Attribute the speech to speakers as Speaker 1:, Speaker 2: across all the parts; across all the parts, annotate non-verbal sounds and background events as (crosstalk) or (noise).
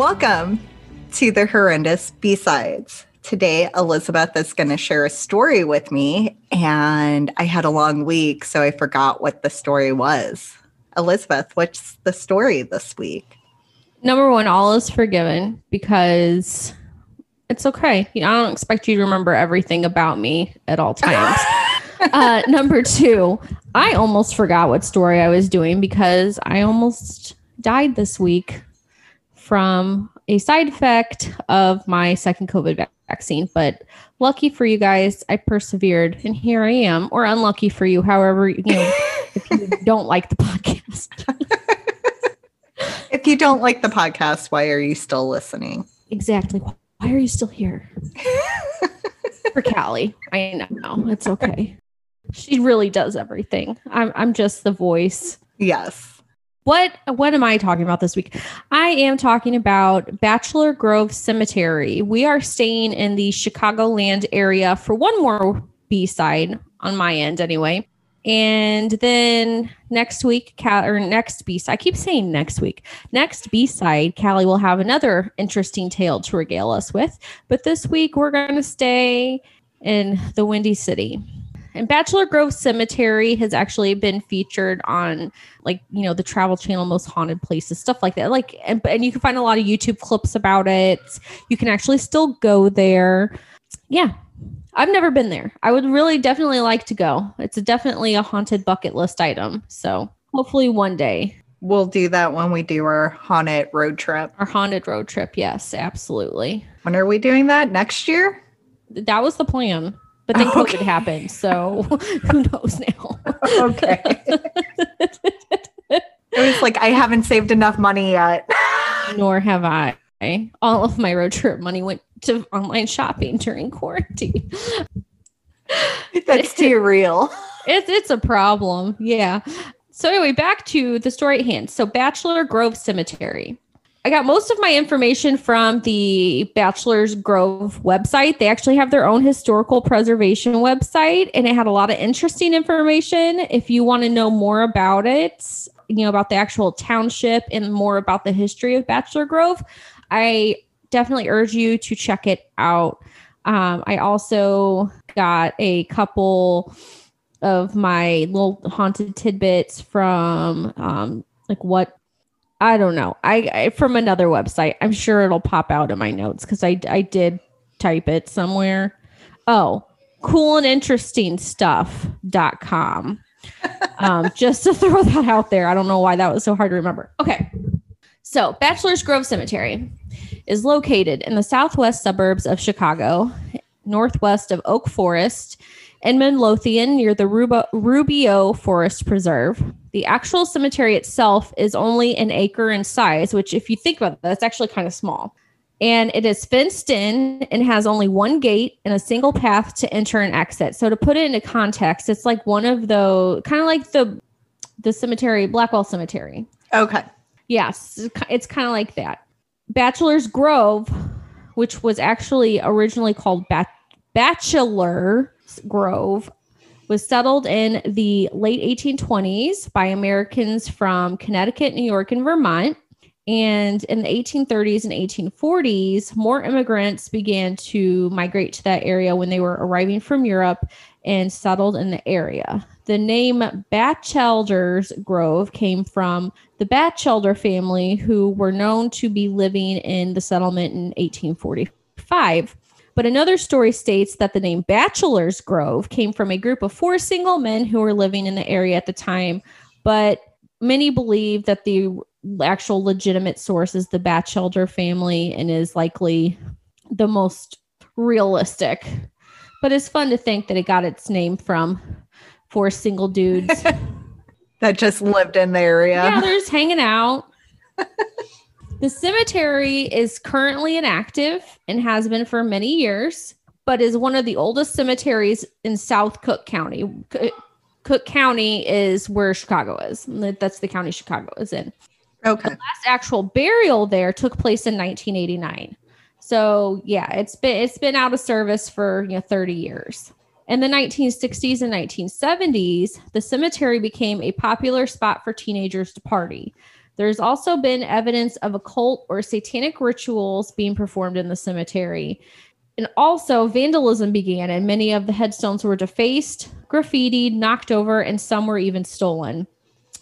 Speaker 1: Welcome to the horrendous B sides. Today, Elizabeth is going to share a story with me, and I had a long week, so I forgot what the story was. Elizabeth, what's the story this week?
Speaker 2: Number one, all is forgiven because it's okay. You know, I don't expect you to remember everything about me at all (laughs) times. uh, number two, I almost forgot what story I was doing because I almost died this week from a side effect of my second COVID vaccine. But lucky for you guys, I persevered and here I am, or unlucky for you, however, you know, (laughs) if you don't like the podcast. (laughs)
Speaker 1: if you don't like the podcast, why are you still listening?
Speaker 2: Exactly. Why are you still here? (laughs) for Callie. I know. It's okay. She really does everything. I'm I'm just the voice.
Speaker 1: Yes
Speaker 2: what what am I talking about this week? I am talking about Bachelor Grove Cemetery. We are staying in the Chicagoland area for one more B side on my end, anyway. And then next week, Cal or next B side, I keep saying next week. Next B side, Callie will have another interesting tale to regale us with. But this week, we're going to stay in the Windy City. And Bachelor Grove Cemetery has actually been featured on like, you know, the Travel Channel most haunted places, stuff like that. Like and, and you can find a lot of YouTube clips about it. You can actually still go there. Yeah. I've never been there. I would really definitely like to go. It's a, definitely a haunted bucket list item. So, hopefully one day
Speaker 1: We'll do that when we do our haunted road trip.
Speaker 2: Our haunted road trip. Yes, absolutely.
Speaker 1: When are we doing that? Next year?
Speaker 2: That was the plan. But then okay. COVID happened, so (laughs) who knows now?
Speaker 1: okay. it was like I haven't saved enough money yet. (laughs)
Speaker 2: Nor have I. All of my road trip money went to online shopping during quarantine. (laughs)
Speaker 1: That's too real.
Speaker 2: It's it's a problem. Yeah. So anyway, back to the story at hand. So Bachelor Grove Cemetery. I got most of my information from the Bachelor's Grove website. They actually have their own historical preservation website, and it had a lot of interesting information. If you want to know more about it, you know, about the actual township and more about the history of Bachelor Grove, I definitely urge you to check it out. Um, I also got a couple of my little haunted tidbits from um, like what I don't know. I, I, from another website. I'm sure it'll pop out in my notes because I I did type it somewhere. Oh, cool and interesting stuff.com. (laughs) um, just to throw that out there. I don't know why that was so hard to remember. Okay. So, Bachelor's Grove Cemetery is located in the southwest suburbs of Chicago, northwest of Oak Forest in Midlothian near the Rubio Forest Preserve. The actual cemetery itself is only an acre in size, which, if you think about that, that's actually kind of small. And it is fenced in and has only one gate and a single path to enter and exit. So to put it into context, it's like one of the kind of like the the cemetery, Blackwell Cemetery.
Speaker 1: Okay.
Speaker 2: Yes, it's kind of like that. Bachelor's Grove, which was actually originally called ba- Bachelor Grove was settled in the late 1820s by Americans from Connecticut, New York, and Vermont. And in the 1830s and 1840s, more immigrants began to migrate to that area when they were arriving from Europe and settled in the area. The name Batchelder's Grove came from the Batchelder family, who were known to be living in the settlement in 1845. But another story states that the name Bachelor's Grove came from a group of four single men who were living in the area at the time. But many believe that the actual legitimate source is the Batchelder family and is likely the most realistic. But it's fun to think that it got its name from four single dudes (laughs)
Speaker 1: that just lived in the area.
Speaker 2: Yeah, they're just hanging out. (laughs) The cemetery is currently inactive and has been for many years, but is one of the oldest cemeteries in South Cook County. Cook County is where Chicago is. That's the county Chicago is in.
Speaker 1: Okay.
Speaker 2: The last actual burial there took place in 1989. So yeah, it's been it's been out of service for you know 30 years. In the 1960s and 1970s, the cemetery became a popular spot for teenagers to party. There's also been evidence of occult or satanic rituals being performed in the cemetery. And also, vandalism began, and many of the headstones were defaced, graffitied, knocked over, and some were even stolen.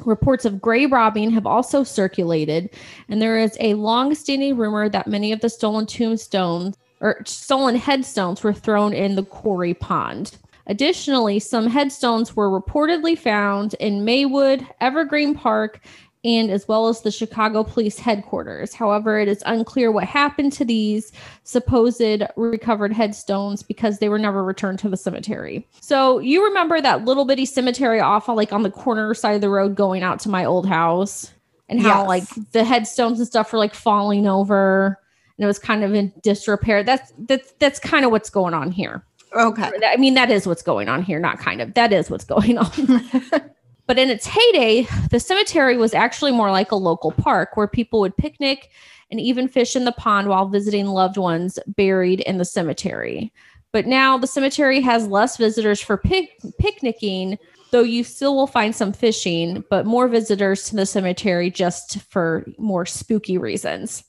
Speaker 2: Reports of grave robbing have also circulated, and there is a long standing rumor that many of the stolen tombstones or stolen headstones were thrown in the quarry pond. Additionally, some headstones were reportedly found in Maywood, Evergreen Park, and as well as the Chicago Police headquarters. However, it is unclear what happened to these supposed recovered headstones because they were never returned to the cemetery. So, you remember that little bitty cemetery off like on the corner side of the road going out to my old house and how
Speaker 1: Yes.
Speaker 2: like the headstones and stuff were like falling over and it was kind of in disrepair. That's that's that's kind of what's going on here.
Speaker 1: Okay.
Speaker 2: I mean, that is what's going on here, not kind of. That is what's going on. (laughs) but in its heyday, the cemetery was actually more like a local park where people would picnic and even fish in the pond while visiting loved ones buried in the cemetery. But now the cemetery has less visitors for pic- picnicking, though you still will find some fishing, but more visitors to the cemetery just for more spooky reasons.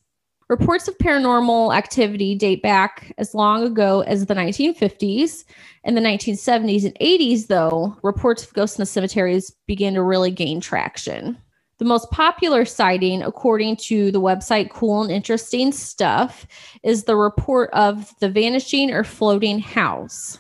Speaker 2: Reports of paranormal activity date back as long ago as the 1950s. In the 1970s and 80s, though, reports of ghosts in the cemeteries began to really gain traction. The most popular sighting, according to the website Cool and Interesting Stuff, is the report of the vanishing or floating house.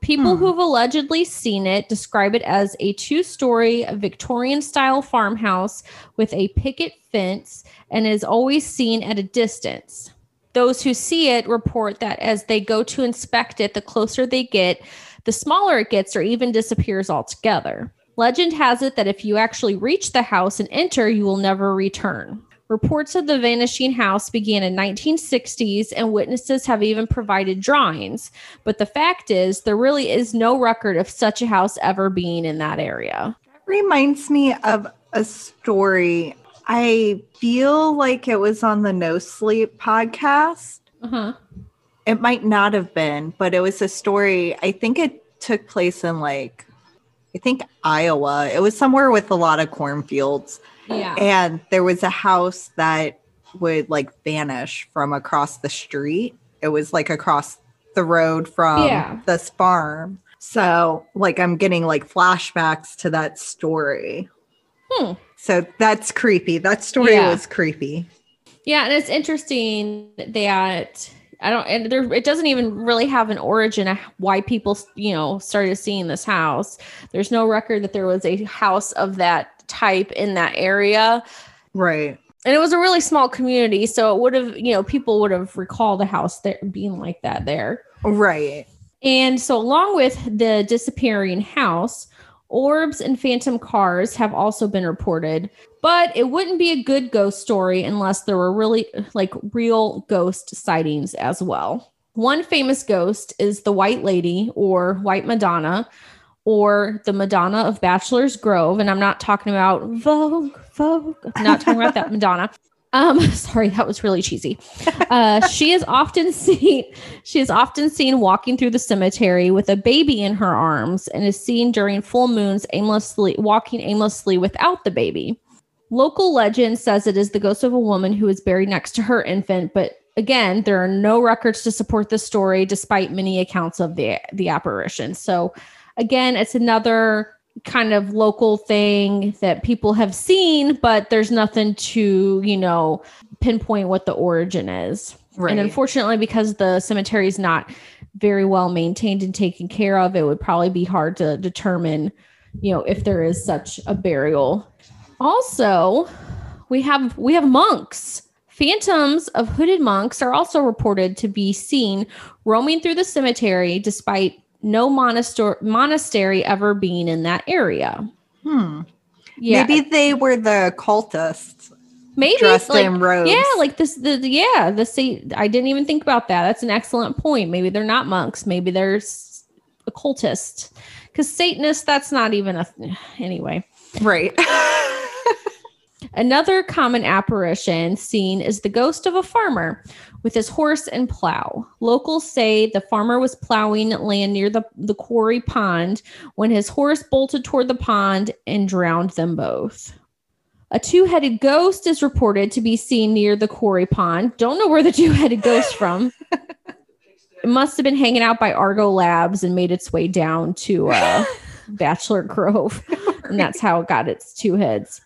Speaker 2: People
Speaker 1: Hmm.
Speaker 2: who've allegedly seen it describe it as a two story Victorian style farmhouse with a picket fence and is always seen at a distance. Those who see it report that as they go to inspect it, the closer they get, the smaller it gets or even disappears altogether. Legend has it that if you actually reach the house and enter, you will never return. Reports of the vanishing house began in 1960s and witnesses have even provided drawings, but the fact is there really is no record of such a house ever being in that area.
Speaker 1: That reminds me of a story. I feel like it was on the No Sleep podcast.
Speaker 2: Uh-huh.
Speaker 1: It might not have been, but it was a story. I think it took place in like, I think Iowa. It was somewhere with a lot of cornfields.
Speaker 2: Yeah.
Speaker 1: And there was a house that would like vanish from across the street. It was like across the road from
Speaker 2: Yeah.
Speaker 1: this farm. So, like, I'm getting like flashbacks to that story.
Speaker 2: Hmm.
Speaker 1: So that's creepy. That story
Speaker 2: Yeah.
Speaker 1: was creepy.
Speaker 2: Yeah, and it's interesting that I don't, and there, it doesn't even really have an origin of why people, you know, started seeing this house. There's no record that there was a house of that type in that area.
Speaker 1: Right.
Speaker 2: And it was a really small community. So it would have, you know, people would have recalled a house there being like that there.
Speaker 1: Right.
Speaker 2: And so, along with the disappearing house, orbs and phantom cars have also been reported. But it wouldn't be a good ghost story unless there were really like real ghost sightings as well. One famous ghost is the White Lady or White Madonna or the Madonna of Bachelor's Grove. And I'm not talking about Vogue, Vogue. I'm not talking about that (laughs) Madonna. Um, (laughs) sorry, that was really cheesy. Uh, she is often seen. She is often seen walking through the cemetery with a baby in her arms, and is seen during full moons aimlessly walking aimlessly without the baby. Local legend says it is the ghost of a woman who is buried next to her infant, but again, there are no records to support this story, despite many accounts of the the apparition. So, again, it's another kind of local thing that people have seen, but there's nothing to, you know, pinpoint what the origin is.
Speaker 1: Right.
Speaker 2: And unfortunately, because the cemetery is not very well maintained and taken care of, it would probably be hard to determine, you know, if there is such a burial. Also, we have we have monks. Phantoms of hooded monks are also reported to be seen roaming through the cemetery despite no monastery monastery ever being in that area.
Speaker 1: Hmm.
Speaker 2: Yeah,
Speaker 1: Maybe they were the cultists
Speaker 2: maybe
Speaker 1: dressed
Speaker 2: like,
Speaker 1: in robes.
Speaker 2: Yeah, like this. The, the- yeah, the sa- I didn't even think about that. That's an excellent point. Maybe they're not monks. Maybe they're s- occultists. Because Satanists, that's not even a anyway.
Speaker 1: right. (laughs)
Speaker 2: Another common apparition seen is the ghost of a farmer with his horse and plow. Locals say the farmer was plowing land near the, the quarry pond when his horse bolted toward the pond and drowned them both. A two headed ghost is reported to be seen near the quarry pond. Don't know where the two headed ghost from. (laughs) it must have been hanging out by Argonne Labs and made its way down to uh, (laughs) Bachelor Grove. And that's how it got its two heads.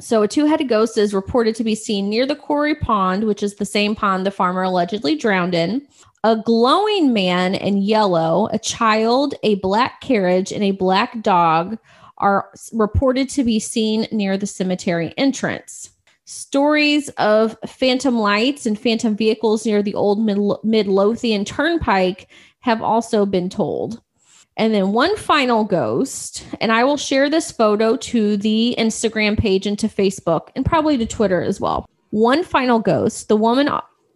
Speaker 2: So, a two headed ghost is reported to be seen near the quarry pond, which is the same pond the farmer allegedly drowned in. A glowing man in yellow, a child, a black carriage, and a black dog are reported to be seen near the cemetery entrance. Stories of phantom lights and phantom vehicles near the old Mid- Midlothian Turnpike have also been told. And then one final ghost, and I will share this photo to the Instagram page and to Facebook and probably to Twitter as well. One final ghost, the woman,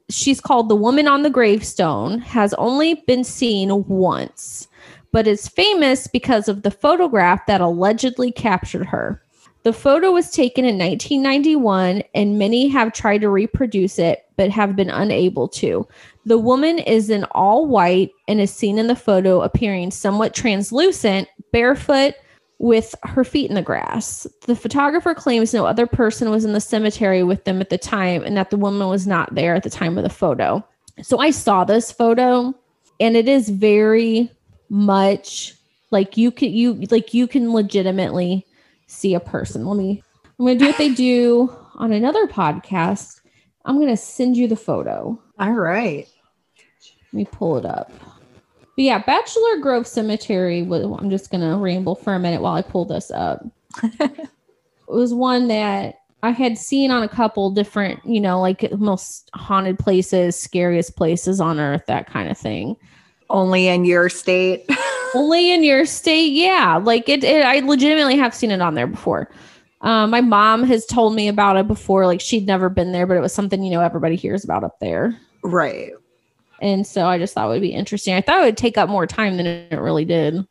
Speaker 2: she's called the woman on the gravestone, has only been seen once, but is famous because of the photograph that allegedly captured her. The photo was taken in 1991, and many have tried to reproduce it but have been unable to. The woman is in all white and is seen in the photo appearing somewhat translucent, barefoot, with her feet in the grass. The photographer claims no other person was in the cemetery with them at the time and that the woman was not there at the time of the photo. So I saw this photo and it is very much like you can you like you can legitimately see a person. Let me I'm going to do what they do on another podcast I'm going to send you the photo.
Speaker 1: All right.
Speaker 2: Let me pull it up. But yeah, Bachelor Grove Cemetery. I'm just going to ramble for a minute while I pull this up. (laughs) it was one that I had seen on a couple different, you know, like most haunted places, scariest places on earth, that kind of thing.
Speaker 1: Only in your state. (laughs)
Speaker 2: Only in your state, yeah. Like it, it, I legitimately have seen it on there before. Um, my mom has told me about it before. Like she'd never been there, but it was something you know everybody hears about up there.
Speaker 1: Right.
Speaker 2: And so I just thought it would be interesting. I thought it would take up more time than it really did.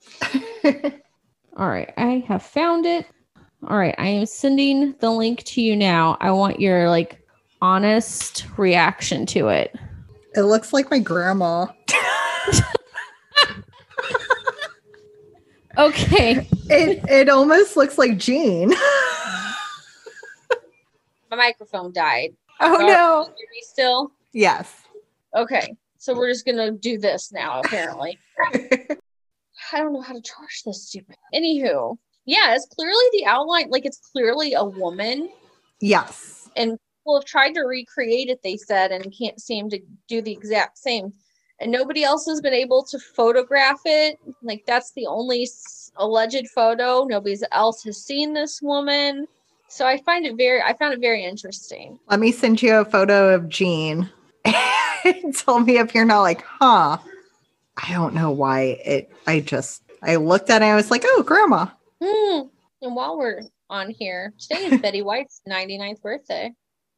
Speaker 2: (laughs) All right, I have found it. All right, I am sending the link to you now. I want your like honest reaction to it.
Speaker 1: It looks like my grandma.
Speaker 2: Okay.
Speaker 1: It it almost looks like Jean. (laughs)
Speaker 3: my microphone died.
Speaker 1: Oh so no.
Speaker 3: Hear me still?
Speaker 1: Yes.
Speaker 3: Okay. So we're just gonna do this now, apparently. (laughs) I don't know how to charge this stupid. Anywho, yeah, it's clearly the outline, like it's clearly a woman.
Speaker 1: Yes.
Speaker 3: And people have tried to recreate it, they said, and can't seem to do the exact same. And nobody else has been able to photograph it. Like that's the only alleged photo. Nobody else has seen this woman. So I find it very, I found it very interesting.
Speaker 1: Let me send you a photo of Jean. (laughs) Tell me if you're not like, huh? I don't know why it. I just, I looked at it. I was like, oh, grandma.
Speaker 3: Mm. And while we're on here, today is (laughs) Betty White's 99th birthday.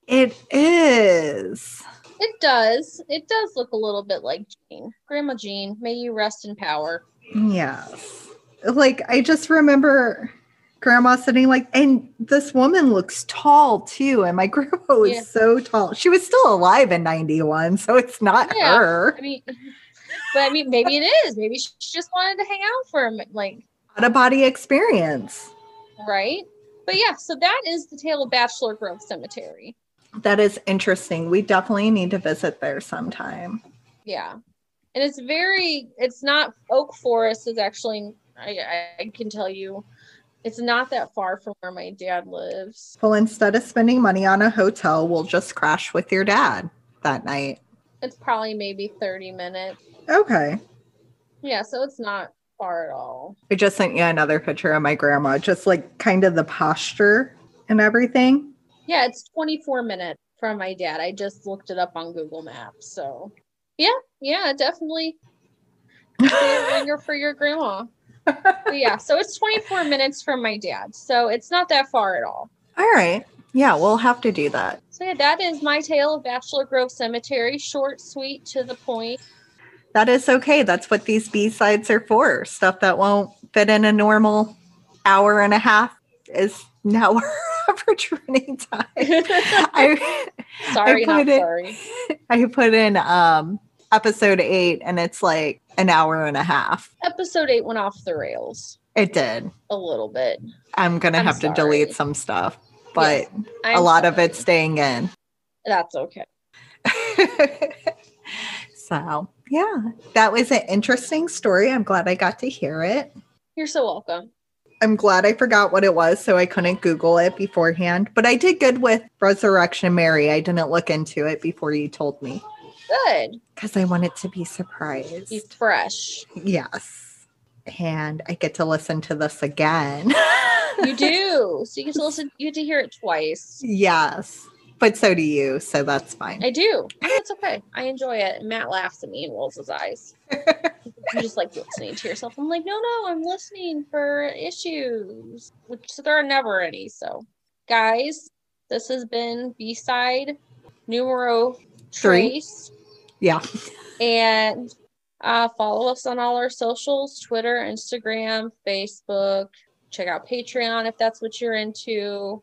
Speaker 1: It is.
Speaker 3: It does. It does look a little bit like Jean. Grandma Jean, may you rest in power.
Speaker 1: Yes. Like, I just remember grandma sitting like and this woman looks tall too and my (laughs) grandma was yeah. so tall she was still alive in 91 so it's not yeah. her
Speaker 3: i mean but i mean maybe it is maybe she just wanted to hang out for a like
Speaker 1: out of body experience
Speaker 3: right but yeah so that is the tale of bachelor grove cemetery
Speaker 1: that is interesting we definitely need to visit there sometime
Speaker 3: yeah and it's very it's not oak forest is actually I, I can tell you it's not that far from where my dad lives.
Speaker 1: Well, instead of spending money on a hotel, we'll just crash with your dad that night.
Speaker 3: It's probably maybe 30 minutes.
Speaker 1: Okay.
Speaker 3: Yeah, so it's not far at all.
Speaker 1: I just sent you another picture of my grandma, just like kind of the posture and everything.
Speaker 3: Yeah, it's 24 minutes from my dad. I just looked it up on Google Maps. So, yeah, yeah, definitely. ringer for your grandma yeah, so it's 24 minutes from my dad. So it's not that far at all.
Speaker 1: All right. Yeah, we'll have to do that.
Speaker 3: So yeah, that is my tale of Bachelor Grove Cemetery. Short, sweet, to the point.
Speaker 1: That is okay. That's what these B sides are for. Stuff that won't fit in a normal hour and a half is now our average running time. (laughs) I,
Speaker 3: sorry, I not in, sorry.
Speaker 1: I put in um episode eight and it's like an hour and a half.
Speaker 3: Episode eight went off the rails.
Speaker 1: It did.
Speaker 3: A little bit.
Speaker 1: I'm going to have sorry. to delete some stuff. but
Speaker 2: I'm
Speaker 1: a lot of
Speaker 2: sorry.
Speaker 1: it's staying in.
Speaker 2: That's okay. (laughs)
Speaker 1: so, yeah, that was an interesting story. I'm glad I got to hear it.
Speaker 2: You're so welcome.
Speaker 1: I'm glad I forgot what it was, so I couldn't Google it beforehand. But I did good with Resurrection Mary. I didn't look into it before you told me
Speaker 2: Good.
Speaker 1: because I wanted to be surprised.
Speaker 2: Be fresh.
Speaker 1: Yes. And I get to listen to this again.
Speaker 2: You do. (laughs) So you get to listen, you get to hear it twice.
Speaker 1: yes. But so do you. So that's fine.
Speaker 2: I do. (laughs) That's okay. I enjoy it. Matt laughs at me and rolls his eyes. (laughs) you just like listening to yourself. I'm like, no, no, I'm listening for issues, which there are never any. So, guys, this has been B side numero
Speaker 1: Three.
Speaker 2: trace.
Speaker 1: Yeah.
Speaker 2: And uh, follow us on all our socials Twitter, Instagram, Facebook. Check out Patreon if that's what you're into.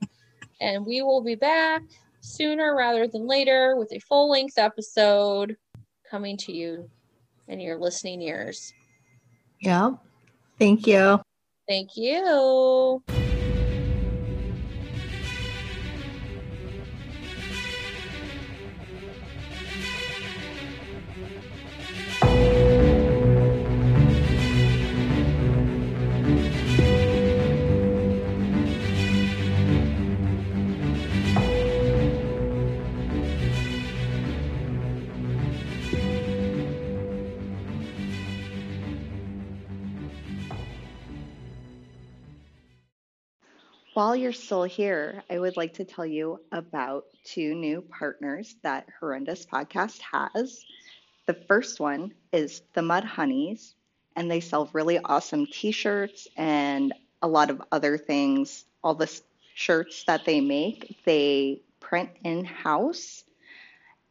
Speaker 2: And we will be back sooner rather than later with a full length episode coming to you in your listening ears.
Speaker 1: Yeah. Thank you.
Speaker 2: Thank you.
Speaker 1: While you're still here, I would like to tell you about two new partners that Horrendous Podcast has. The first one is the Mud Honeys, and they sell really awesome t shirts and a lot of other things. All the shirts that they make, they print in house,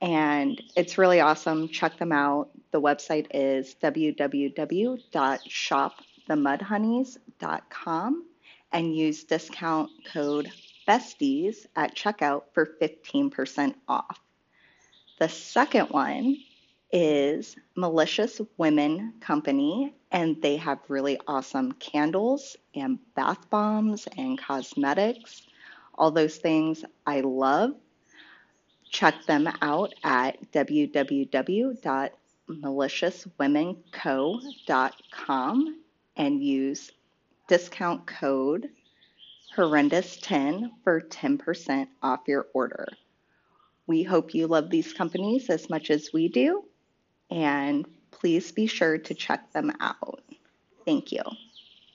Speaker 1: and it's really awesome. Check them out. The website is www.shopthemudhoneys.com and use discount code BESTIES at checkout for 15% off. The second one is Malicious Women Company, and they have really awesome candles and bath bombs and cosmetics. All those things I love. Check them out at www.maliciouswomenco.com and use discount code horrendous10 for 10% off your order. We hope you love these companies as much as we do, and please be sure to check them out. Thank you.